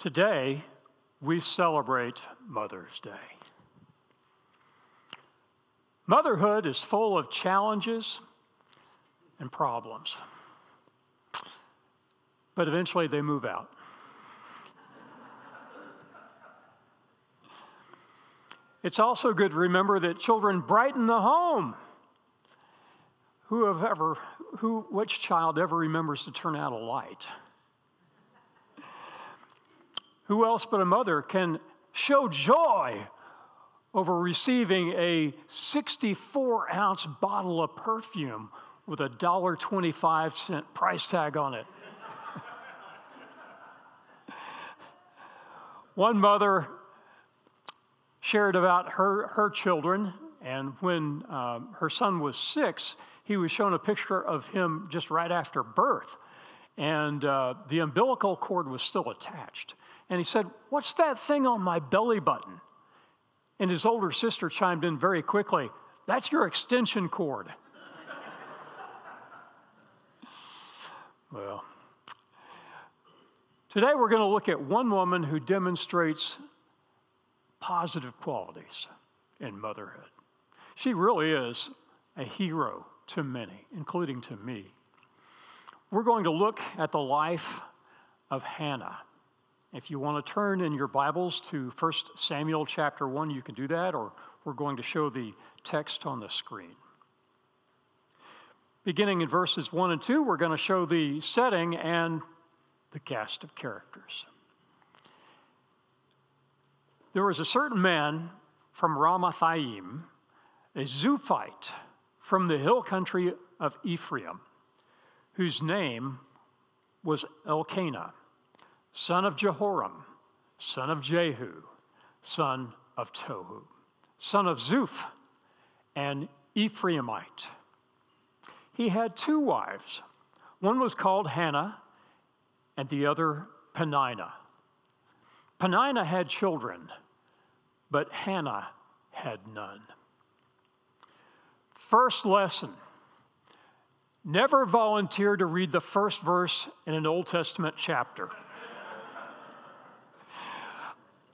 Today, we celebrate Mother's Day. Motherhood is full of challenges and problems, but eventually they move out. It's also good to remember that children brighten the home. Who have ever, who, which child ever remembers to turn out a light? Who else but a mother can show joy over receiving a 64 ounce bottle of perfume with a $1.25 price tag on it? One mother shared about her, her children, and when um, her son was six, he was shown a picture of him just right after birth, and uh, the umbilical cord was still attached. And he said, What's that thing on my belly button? And his older sister chimed in very quickly, That's your extension cord. well, today we're going to look at one woman who demonstrates positive qualities in motherhood. She really is a hero to many, including to me. We're going to look at the life of Hannah. If you want to turn in your Bibles to 1 Samuel chapter 1, you can do that, or we're going to show the text on the screen. Beginning in verses 1 and 2, we're going to show the setting and the cast of characters. There was a certain man from Ramathaim, a Zuphite from the hill country of Ephraim, whose name was Elkanah, son of Jehoram, son of Jehu, son of Tohu, son of Zuph, an Ephraimite. He had two wives. One was called Hannah, and the other Peninnah. Peninnah had children, but Hannah had none. First lesson never volunteer to read the first verse in an Old Testament chapter.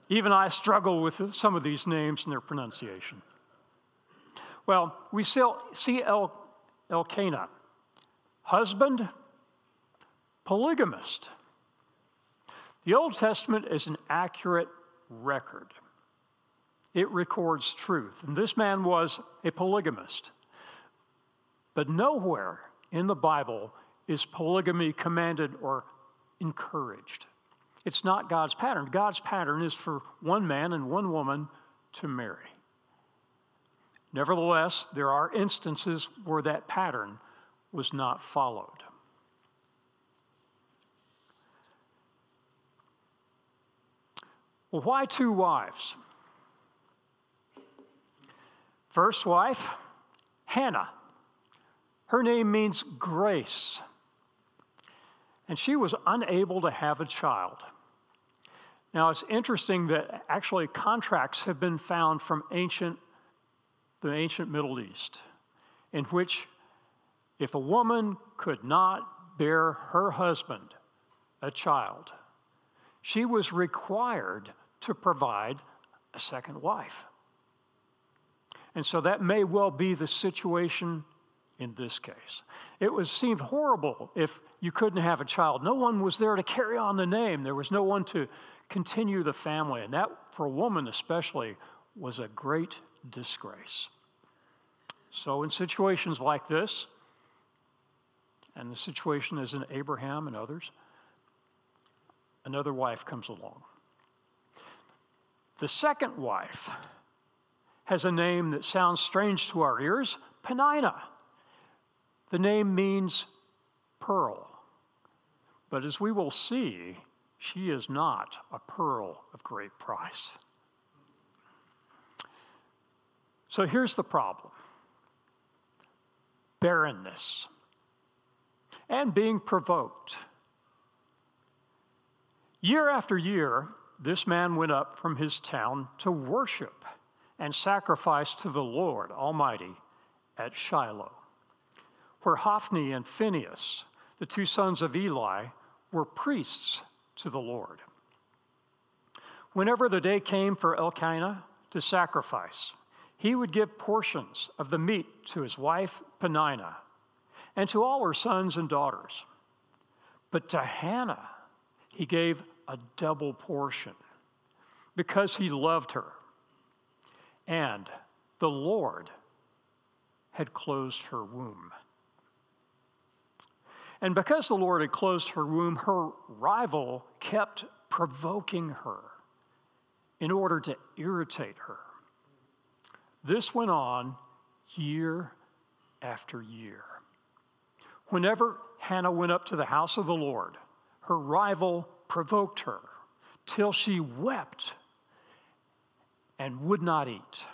Even I struggle with some of these names and their pronunciation. Well, we see El, Elkanah, husband, polygamist. The Old Testament is an accurate record. It records truth. And this man was a polygamist. But nowhere in the Bible is polygamy commanded or encouraged. It's not God's pattern. God's pattern is for one man and one woman to marry. Nevertheless, there are instances where that pattern was not followed. Well, why two wives? First wife, Hannah. Her name means grace. And she was unable to have a child. Now, it's interesting that actually contracts have been found from ancient, the ancient Middle East, in which if a woman could not bear her husband a child, she was required to provide a second wife. And so that may well be the situation in this case. It was seemed horrible if you couldn't have a child. No one was there to carry on the name. There was no one to continue the family, and that for a woman especially was a great disgrace. So in situations like this, and the situation is in Abraham and others, another wife comes along. The second wife has a name that sounds strange to our ears Peninnah. The name means pearl. But as we will see, she is not a pearl of great price. So here's the problem barrenness and being provoked. Year after year, this man went up from his town to worship and sacrifice to the Lord Almighty at Shiloh, where Hophni and Phinehas, the two sons of Eli, were priests to the Lord. Whenever the day came for Elkanah to sacrifice, he would give portions of the meat to his wife Peninnah and to all her sons and daughters. But to Hannah, he gave a double portion because he loved her. And the Lord had closed her womb. And because the Lord had closed her womb, her rival kept provoking her in order to irritate her. This went on year after year. Whenever Hannah went up to the house of the Lord, her rival provoked her till she wept and would not eat.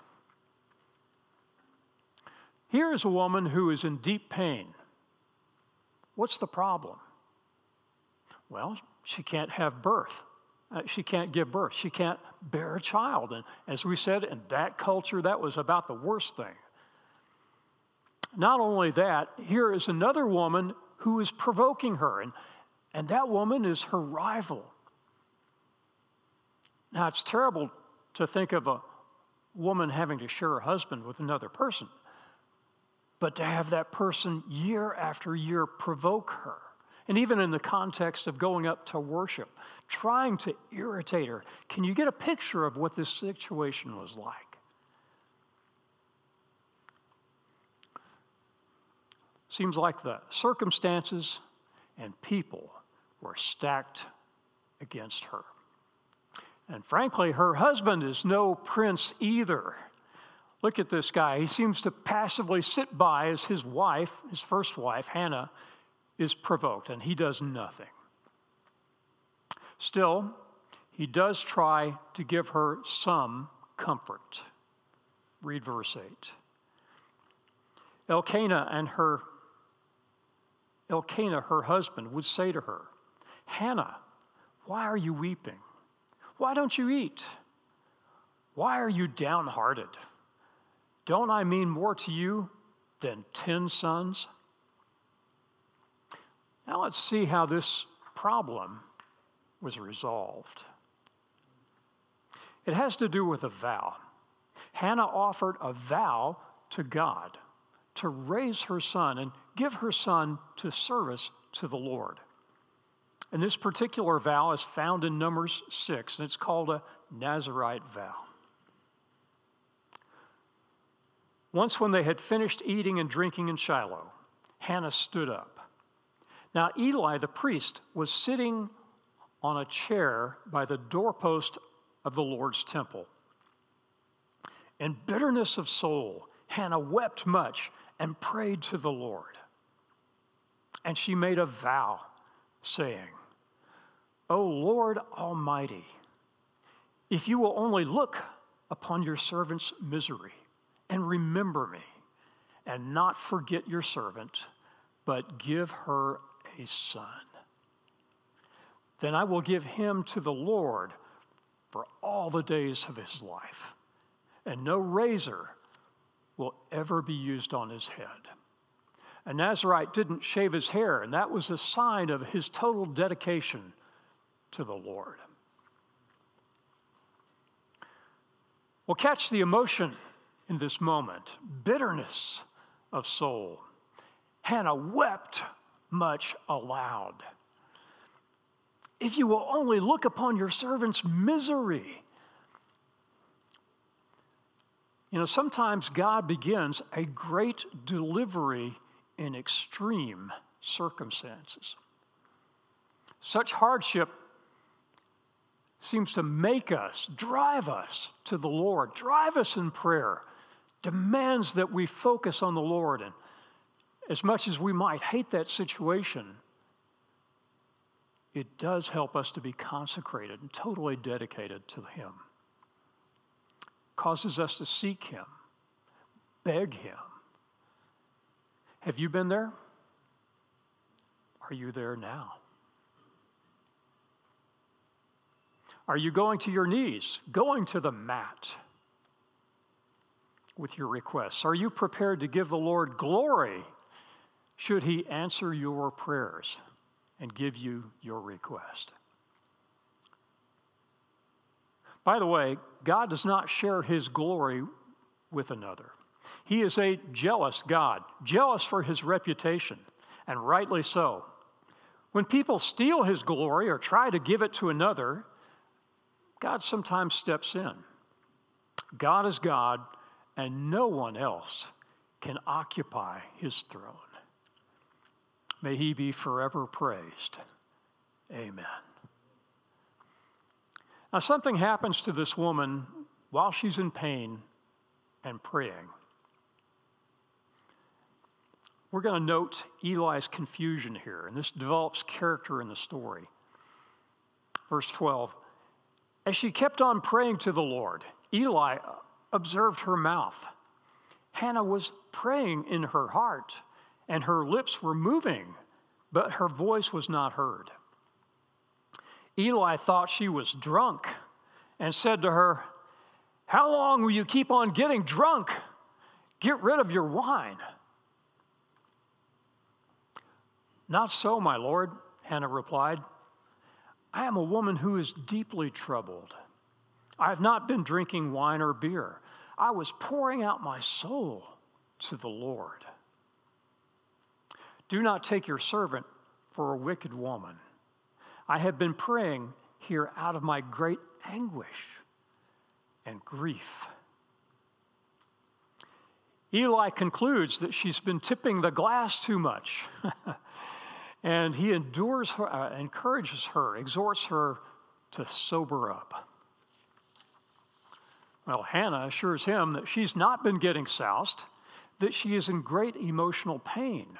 Here is a woman who is in deep pain. What's the problem? Well, she can't have birth. Uh, she can't give birth. She can't bear a child. And as we said, in that culture, that was about the worst thing. Not only that, here is another woman who is provoking her, and, and that woman is her rival. Now, it's terrible to think of a woman having to share a husband with another person, but to have that person year after year provoke her and even in the context of going up to worship, trying to irritate her. Can you get a picture of what this situation was like? Seems like the circumstances and people were stacked against her. And frankly, her husband is no prince either. Look at this guy. He seems to passively sit by as his wife, his first wife, Hannah, is provoked and he does nothing. Still, he does try to give her some comfort. Read verse 8. Elkanah and her Elkanah, her husband, would say to her, Hannah, why are you weeping? Why don't you eat? Why are you downhearted? Don't I mean more to you than ten sons? Now let's see how this problem was resolved. It has to do with a vow. Hannah offered a vow to God to raise her son and give her son to service to the Lord. And this particular vow is found in Numbers 6, and it's called a Nazarite vow. Once, when they had finished eating and drinking in Shiloh, Hannah stood up now, Eli the priest was sitting on a chair by the doorpost of the Lord's temple. In bitterness of soul, Hannah wept much and prayed to the Lord. And she made a vow, saying, O Lord Almighty, if you will only look upon your servant's misery and remember me, and not forget your servant, but give her a son. Then I will give him to the Lord for all the days of his life, and no razor will ever be used on his head. A Nazarite didn't shave his hair, and that was a sign of his total dedication to the Lord. Well, catch the emotion in this moment bitterness of soul. Hannah wept much aloud. If you will only look upon your servant's misery. You know, sometimes God begins a great delivery in extreme circumstances. Such hardship seems to make us, drive us to the Lord, drive us in prayer, demands that we focus on the Lord and as much as we might hate that situation, it does help us to be consecrated and totally dedicated to Him. Causes us to seek Him, beg Him. Have you been there? Are you there now? Are you going to your knees, going to the mat with your requests? Are you prepared to give the Lord glory should he answer your prayers and give you your request. By the way, God does not share his glory with another. He is a jealous God, jealous for his reputation, and rightly so. When people steal his glory or try to give it to another, God sometimes steps in. God is God, and no one else can occupy his throne. May he be forever praised. Amen. Now, something happens to this woman while she's in pain and praying. We're going to note Eli's confusion here, and this develops character in the story. Verse 12 As she kept on praying to the Lord, Eli observed her mouth. Hannah was praying in her heart, and her lips were moving, but her voice was not heard. Eli thought she was drunk and said to her, How long will you keep on getting drunk? Get rid of your wine. Not so, my lord, Hannah replied. I am a woman who is deeply troubled. I have not been drinking wine or beer. I was pouring out my soul to the Lord. Do not take your servant for a wicked woman. I have been praying here out of my great anguish and grief. Eli concludes that she's been tipping the glass too much. and he endures her, uh, encourages her, exhorts her to sober up. Well, Hannah assures him that she's not been getting soused, that she is in great emotional pain.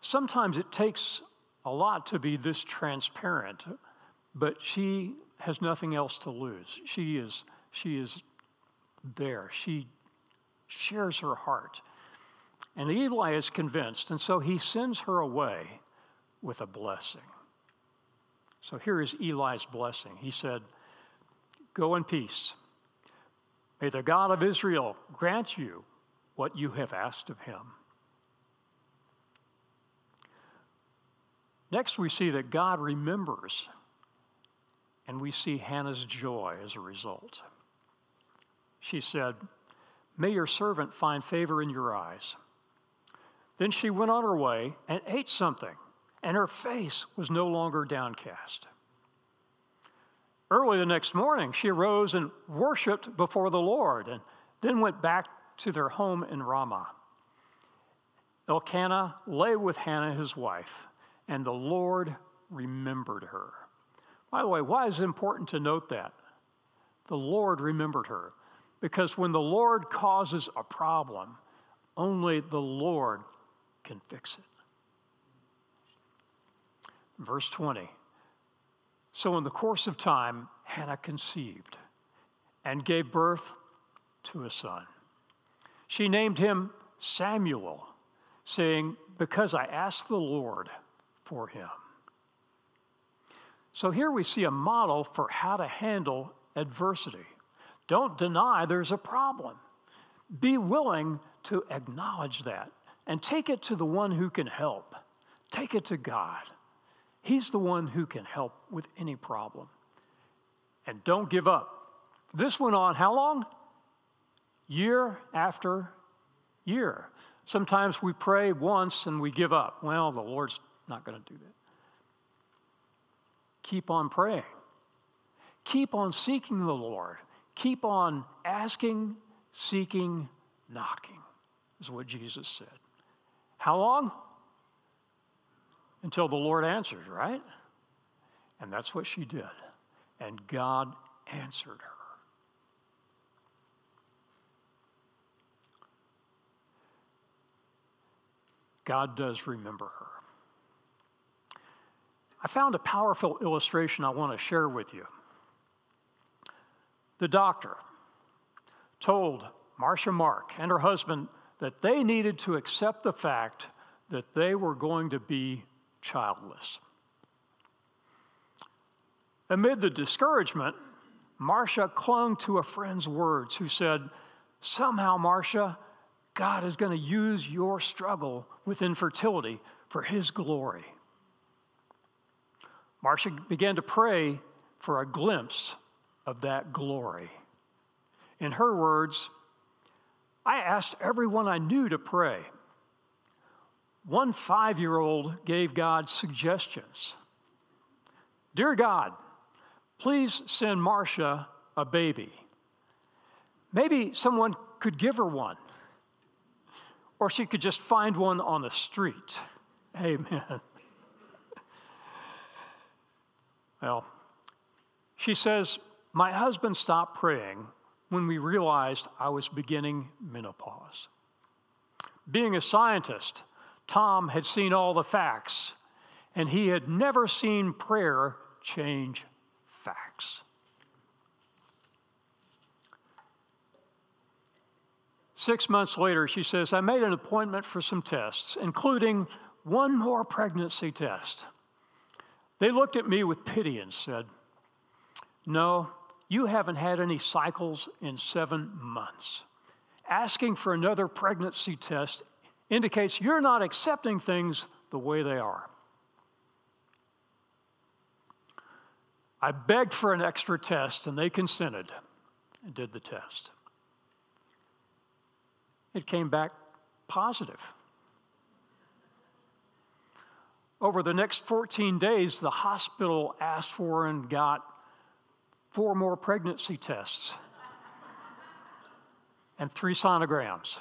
Sometimes it takes a lot to be this transparent, but she has nothing else to lose. She is, she is there. She shares her heart. And Eli is convinced, and so he sends her away with a blessing. So here is Eli's blessing. He said, Go in peace. May the God of Israel grant you what you have asked of him. Next, we see that God remembers, and we see Hannah's joy as a result. She said, May your servant find favor in your eyes. Then she went on her way and ate something, and her face was no longer downcast. Early the next morning, she arose and worshiped before the Lord, and then went back to their home in Ramah. Elkanah lay with Hannah, his wife, and the Lord remembered her. By the way, why is it important to note that? The Lord remembered her. Because when the Lord causes a problem, only the Lord can fix it. Verse 20. So, in the course of time, Hannah conceived and gave birth to a son. She named him Samuel, saying, Because I asked the Lord for him. So here we see a model for how to handle adversity. Don't deny there's a problem. Be willing to acknowledge that and take it to the one who can help. Take it to God. He's the one who can help with any problem. And don't give up. This went on how long? Year after year. Sometimes we pray once and we give up. Well, the Lord's not going to do that. Keep on praying. Keep on seeking the Lord. Keep on asking, seeking, knocking, is what Jesus said. How long? Until the Lord answers, right? And that's what she did. And God answered her. God does remember her. I found a powerful illustration I want to share with you. The doctor told Marcia Mark and her husband that they needed to accept the fact that they were going to be childless. Amid the discouragement, Marcia clung to a friend's words who said, Somehow, Marcia, God is going to use your struggle with infertility for his glory. Marcia began to pray for a glimpse of that glory. In her words, I asked everyone I knew to pray. One five year old gave God suggestions. Dear God, please send Marcia a baby. Maybe someone could give her one, or she could just find one on the street. Amen. Well, she says, My husband stopped praying when we realized I was beginning menopause. Being a scientist, Tom had seen all the facts, and he had never seen prayer change facts. Six months later, she says, I made an appointment for some tests, including one more pregnancy test. They looked at me with pity and said, No, you haven't had any cycles in seven months. Asking for another pregnancy test indicates you're not accepting things the way they are. I begged for an extra test, and they consented and did the test. It came back positive. Over the next 14 days, the hospital asked for and got four more pregnancy tests and three sonograms.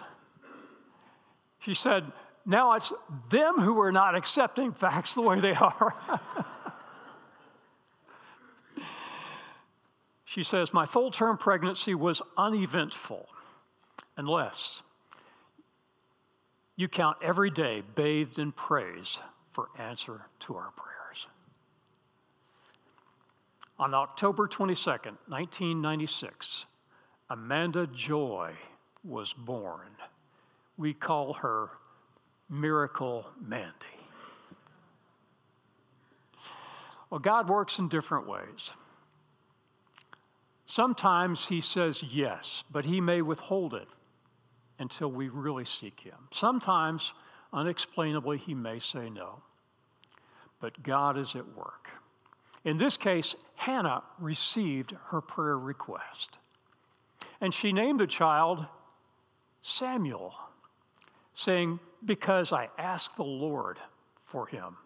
She said, Now it's them who are not accepting facts the way they are. she says, My full term pregnancy was uneventful unless you count every day bathed in praise for answer to our prayers. On October 22nd, 1996, Amanda Joy was born. We call her Miracle Mandy. Well, God works in different ways. Sometimes He says yes, but He may withhold it until we really seek Him. Sometimes, unexplainably, He may say no. But God is at work. In this case, Hannah received her prayer request. And she named the child Samuel, saying, Because I asked the Lord for him.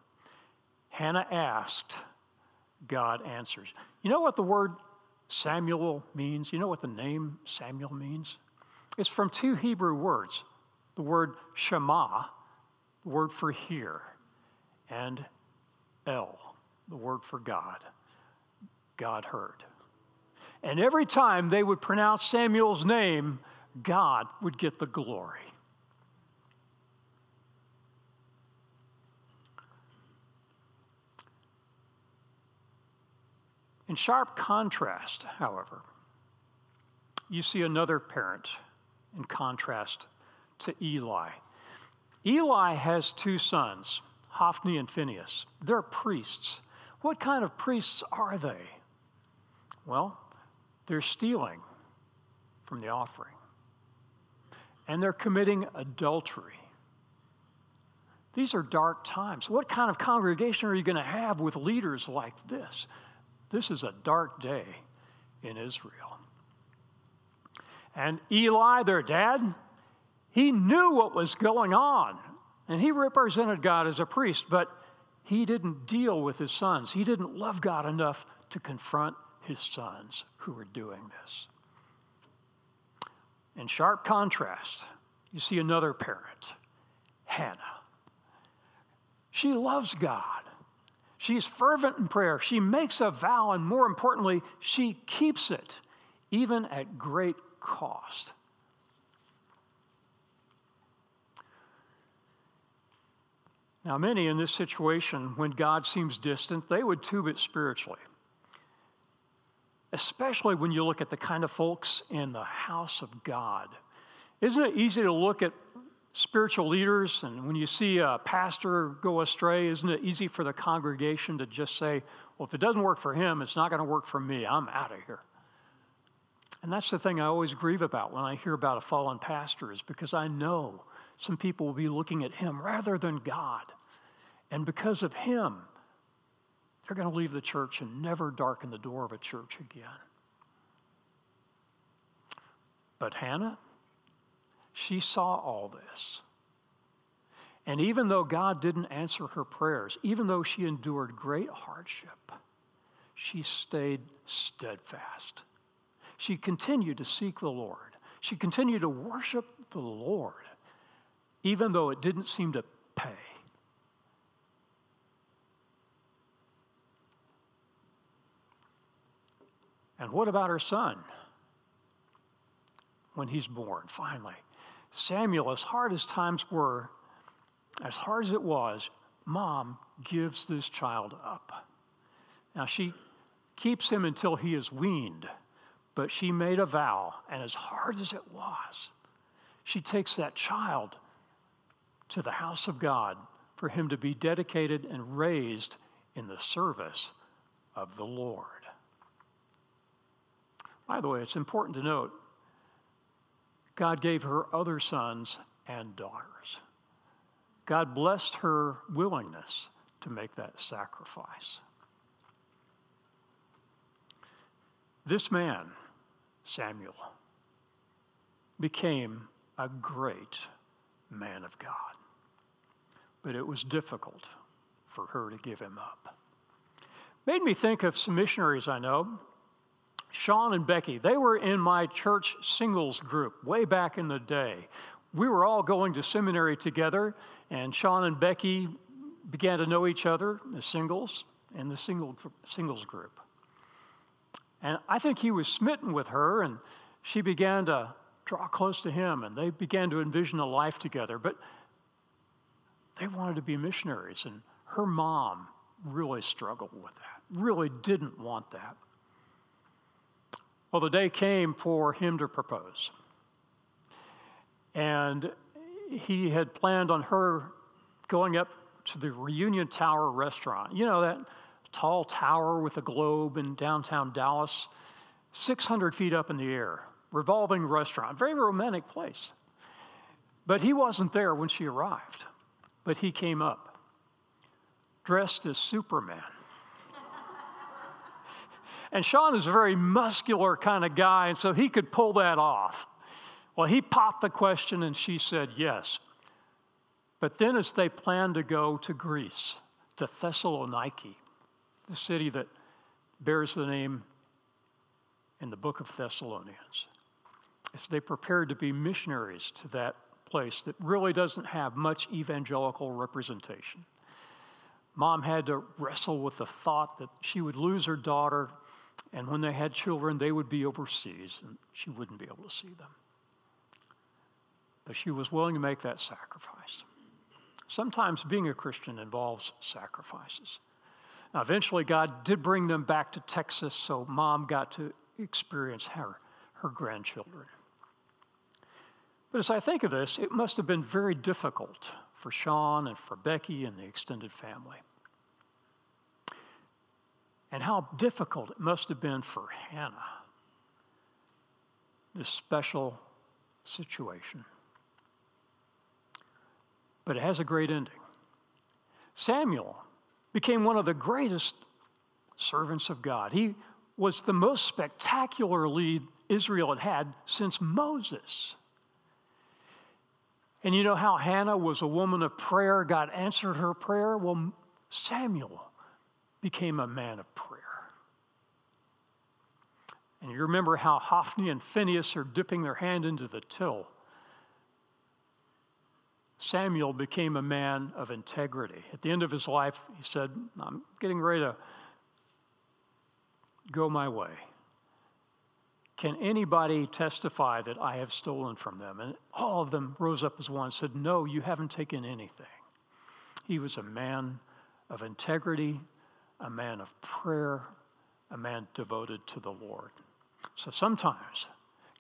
Hannah asked, God answers. You know what the word Samuel means? You know what the name Samuel means? It's from two Hebrew words the word Shema, the word for hear, and El, the word for God. God heard. And every time they would pronounce Samuel's name, God would get the glory. In sharp contrast, however, you see another parent in contrast to Eli. Eli has two sons. Hophni and Phinehas. They're priests. What kind of priests are they? Well, they're stealing from the offering, and they're committing adultery. These are dark times. What kind of congregation are you going to have with leaders like this? This is a dark day in Israel. And Eli, their dad, he knew what was going on. And he represented God as a priest, but he didn't deal with his sons. He didn't love God enough to confront his sons who were doing this. In sharp contrast, you see another parent, Hannah. She loves God. She's fervent in prayer. She makes a vow, and more importantly, she keeps it, even at great cost. Now, many in this situation, when God seems distant, they would tube it spiritually. Especially when you look at the kind of folks in the house of God. Isn't it easy to look at spiritual leaders and when you see a pastor go astray, isn't it easy for the congregation to just say, well, if it doesn't work for him, it's not going to work for me. I'm out of here. And that's the thing I always grieve about when I hear about a fallen pastor, is because I know some people will be looking at him rather than God. And because of him, they're going to leave the church and never darken the door of a church again. But Hannah, she saw all this. And even though God didn't answer her prayers, even though she endured great hardship, she stayed steadfast. She continued to seek the Lord. She continued to worship the Lord, even though it didn't seem to pay. And what about her son when he's born, finally? Samuel, as hard as times were, as hard as it was, mom gives this child up. Now, she keeps him until he is weaned, but she made a vow, and as hard as it was, she takes that child to the house of God for him to be dedicated and raised in the service of the Lord. By the way, it's important to note God gave her other sons and daughters. God blessed her willingness to make that sacrifice. This man, Samuel, became a great man of God. But it was difficult for her to give him up. Made me think of some missionaries I know. Sean and Becky, they were in my church singles group way back in the day we were all going to seminary together, and Sean and Becky began to know each other as singles in the single, singles group. And I think he was smitten with her, and she began to draw close to him, and they began to envision a life together. But they wanted to be missionaries, and her mom really struggled with that, really didn't want that. Well, the day came for him to propose. And he had planned on her going up to the Reunion Tower restaurant. You know, that tall tower with a globe in downtown Dallas, 600 feet up in the air, revolving restaurant, very romantic place. But he wasn't there when she arrived, but he came up dressed as Superman. And Sean is a very muscular kind of guy, and so he could pull that off. Well, he popped the question and she said yes. But then, as they planned to go to Greece, to Thessaloniki, the city that bears the name in the book of Thessalonians, as they prepared to be missionaries to that place that really doesn't have much evangelical representation, mom had to wrestle with the thought that she would lose her daughter, and when they had children, they would be overseas and she wouldn't be able to see them. But she was willing to make that sacrifice. Sometimes being a Christian involves sacrifices. Now, eventually, God did bring them back to Texas, so mom got to experience her, her grandchildren. But as I think of this, it must have been very difficult for Sean and for Becky and the extended family. And how difficult it must have been for Hannah, this special situation but it has a great ending. Samuel became one of the greatest servants of God. He was the most spectacular lead Israel had had since Moses. And you know how Hannah was a woman of prayer, God answered her prayer? Well, Samuel became a man of prayer. And you remember how Hophni and Phinehas are dipping their hand into the till Samuel became a man of integrity. At the end of his life, he said, I'm getting ready to go my way. Can anybody testify that I have stolen from them? And all of them rose up as one and said, No, you haven't taken anything. He was a man of integrity, a man of prayer, a man devoted to the Lord. So sometimes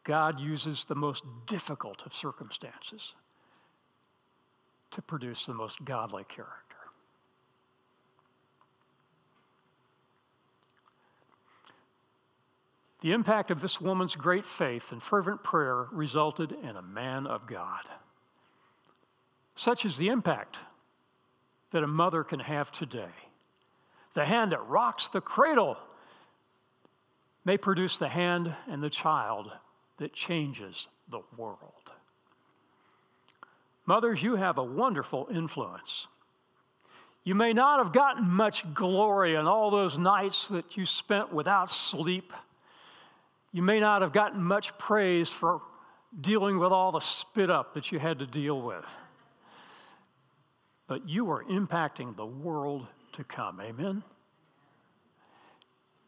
God uses the most difficult of circumstances to produce the most godly character. The impact of this woman's great faith and fervent prayer resulted in a man of God. Such is the impact that a mother can have today. The hand that rocks the cradle may produce the hand and the child that changes the world. Mothers, you have a wonderful influence. You may not have gotten much glory in all those nights that you spent without sleep. You may not have gotten much praise for dealing with all the spit up that you had to deal with. But you are impacting the world to come. Amen?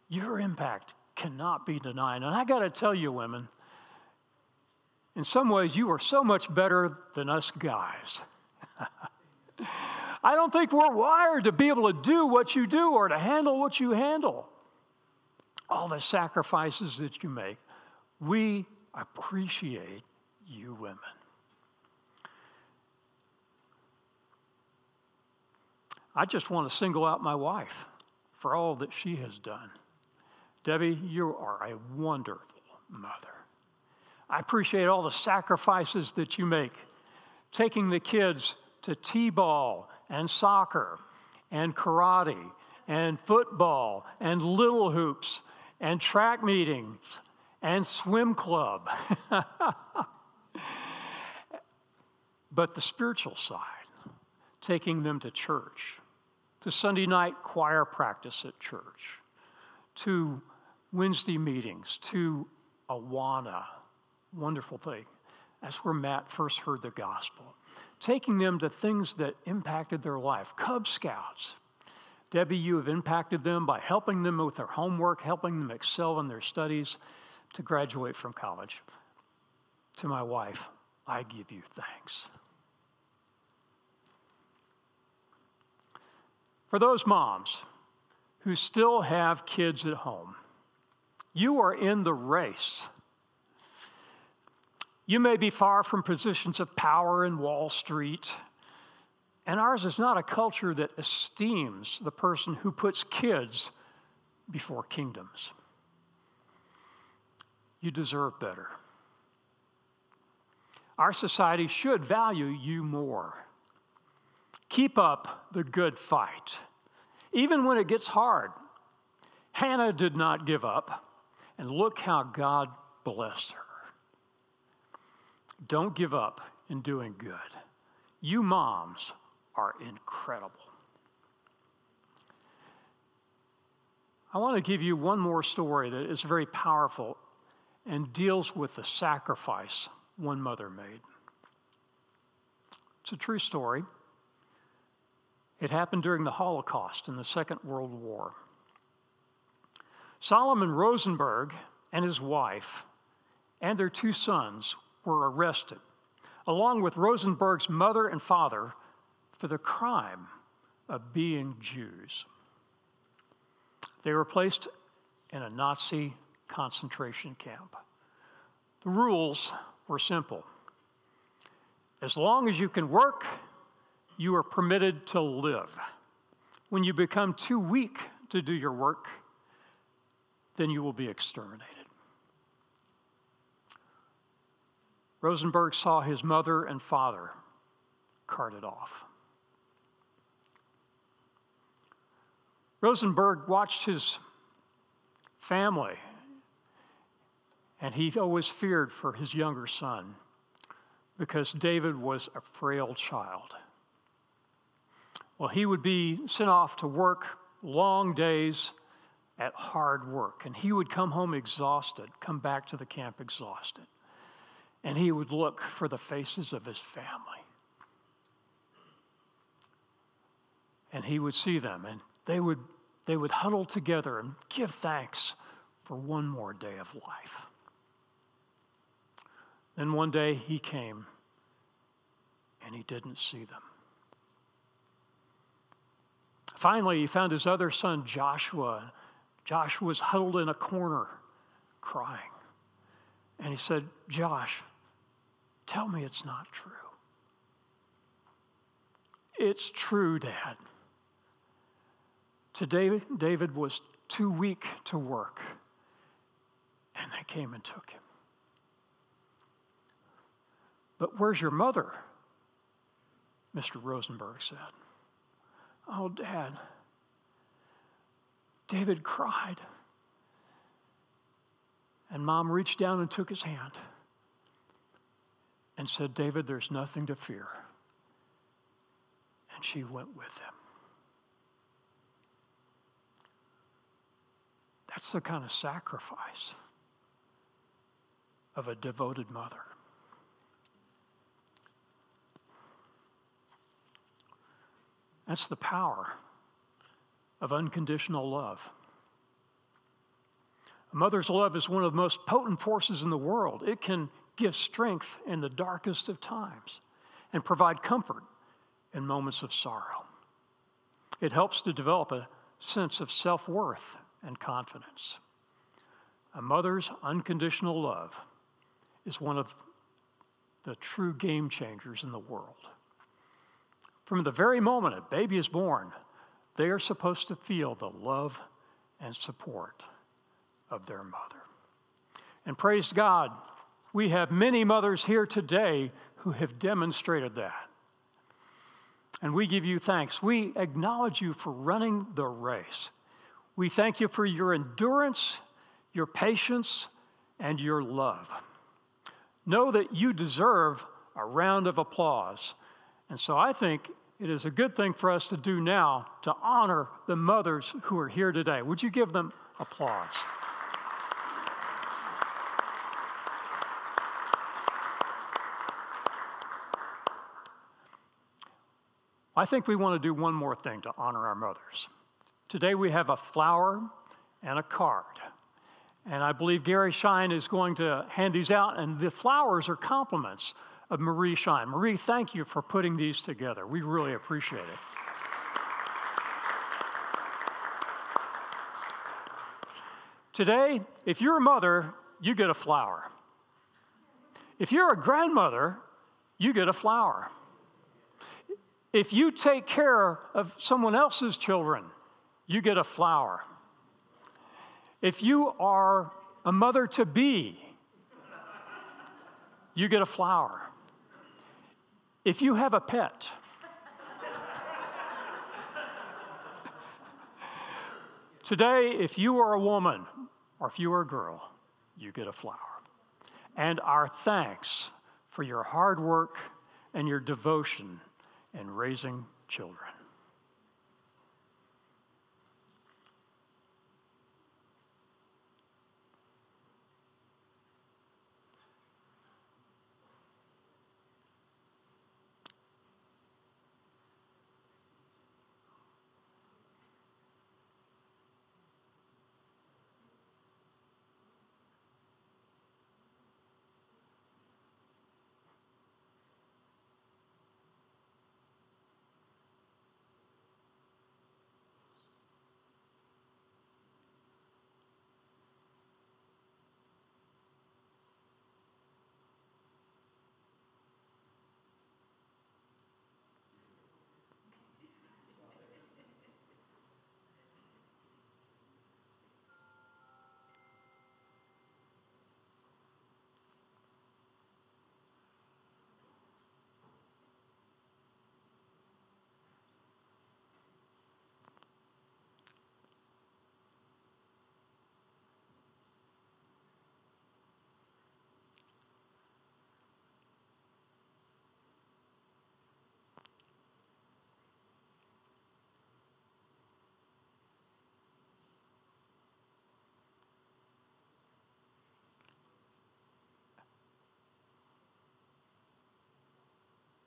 Your impact cannot be denied. And I got to tell you, women, in some ways, you are so much better than us guys. I don't think we're wired to be able to do what you do or to handle what you handle. All the sacrifices that you make, we appreciate you women. I just want to single out my wife for all that she has done. Debbie, you are a wonderful mother. I appreciate all the sacrifices that you make, taking the kids to T ball and soccer and karate and football and little hoops and track meetings and swim club. but the spiritual side, taking them to church, to Sunday night choir practice at church, to Wednesday meetings, to Awana, wonderful thing. That's where Matt first heard the gospel. Taking them to things that impacted their life. Cub Scouts. Debbie, you have impacted them by helping them with their homework, helping them excel in their studies to graduate from college. To my wife, I give you thanks. For those moms who still have kids at home, you are in the race. You may be far from positions of power in Wall Street, and ours is not a culture that esteems the person who puts kids before kingdoms. You deserve better. Our society should value you more. Keep up the good fight, even when it gets hard. Hannah did not give up, and look how God blessed her. Don't give up in doing good. You moms are incredible. I want to give you one more story that is very powerful and deals with the sacrifice one mother made. It's a true story. It happened during the Holocaust in the Second World War. Solomon Rosenberg and his wife and their two sons were arrested, along with Rosenberg's mother and father, for the crime of being Jews. They were placed in a Nazi concentration camp. The rules were simple. As long as you can work, you are permitted to live. When you become too weak to do your work, then you will be exterminated. Rosenberg saw his mother and father carted off. Rosenberg watched his family, and he always feared for his younger son because David was a frail child. Well, he would be sent off to work long days at hard work, and he would come home exhausted, come back to the camp exhausted, and he would look for the faces of his family. And he would see them, and they would, they would huddle together and give thanks for one more day of life. Then one day he came, and he didn't see them. Finally, he found his other son, Joshua. Joshua was huddled in a corner crying. And he said, Josh, tell me it's not true. It's true, Dad. Today, David was too weak to work, and they came and took him. But where's your mother? Mr. Rosenberg said. Oh, Dad. David cried. And mom reached down and took his hand and said, David, there's nothing to fear. And she went with him. That's the kind of sacrifice of a devoted mother. That's the power of unconditional love. A mother's love is one of the most potent forces in the world. It can give strength in the darkest of times and provide comfort in moments of sorrow. It helps to develop a sense of self worth and confidence. A mother's unconditional love is one of the true game changers in the world. From the very moment a baby is born, they are supposed to feel the love and support of their mother. And praise God, we have many mothers here today who have demonstrated that. And we give you thanks. We acknowledge you for running the race. We thank you for your endurance, your patience, and your love. Know that you deserve a round of applause. And so I think it is a good thing for us to do now to honor the mothers who are here today. Would you give them applause? I think we want to do one more thing to honor our mothers. Today we have a flower and a card. And I believe Gary Shine is going to hand these out, and the flowers are compliments of Marie Shine. Marie, thank you for putting these together. We really appreciate it. Today, if you're a mother, you get a flower. If you're a grandmother, you get a flower. If you take care of someone else's children, you get a flower. If you are a mother to be, you get a flower. If you have a pet, today, if you are a woman or if you are a girl, you get a flower. And our thanks for your hard work and your devotion in raising children.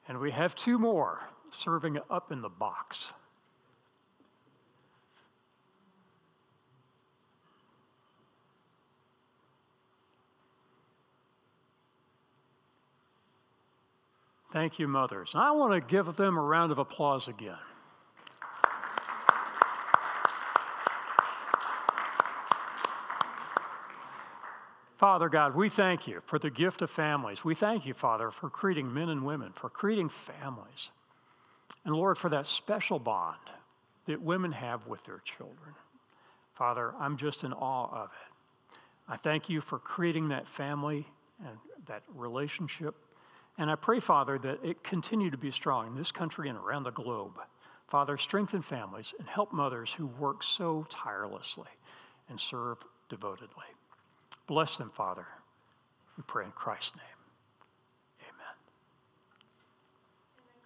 And we have two more serving up in the box. Thank you, mothers. I want to give them a round of applause again. Father God, we thank you for the gift of families. We thank you, Father, for creating men and women, for creating families. And Lord, for that special bond that women have with their children. Father, I'm just in awe of it. I thank you for creating that family and that relationship. And I pray, Father, that it continue to be strong in this country and around the globe. Father, strengthen families and help mothers who work so tirelessly and serve devotedly. Bless them, Father. We pray in Christ's name.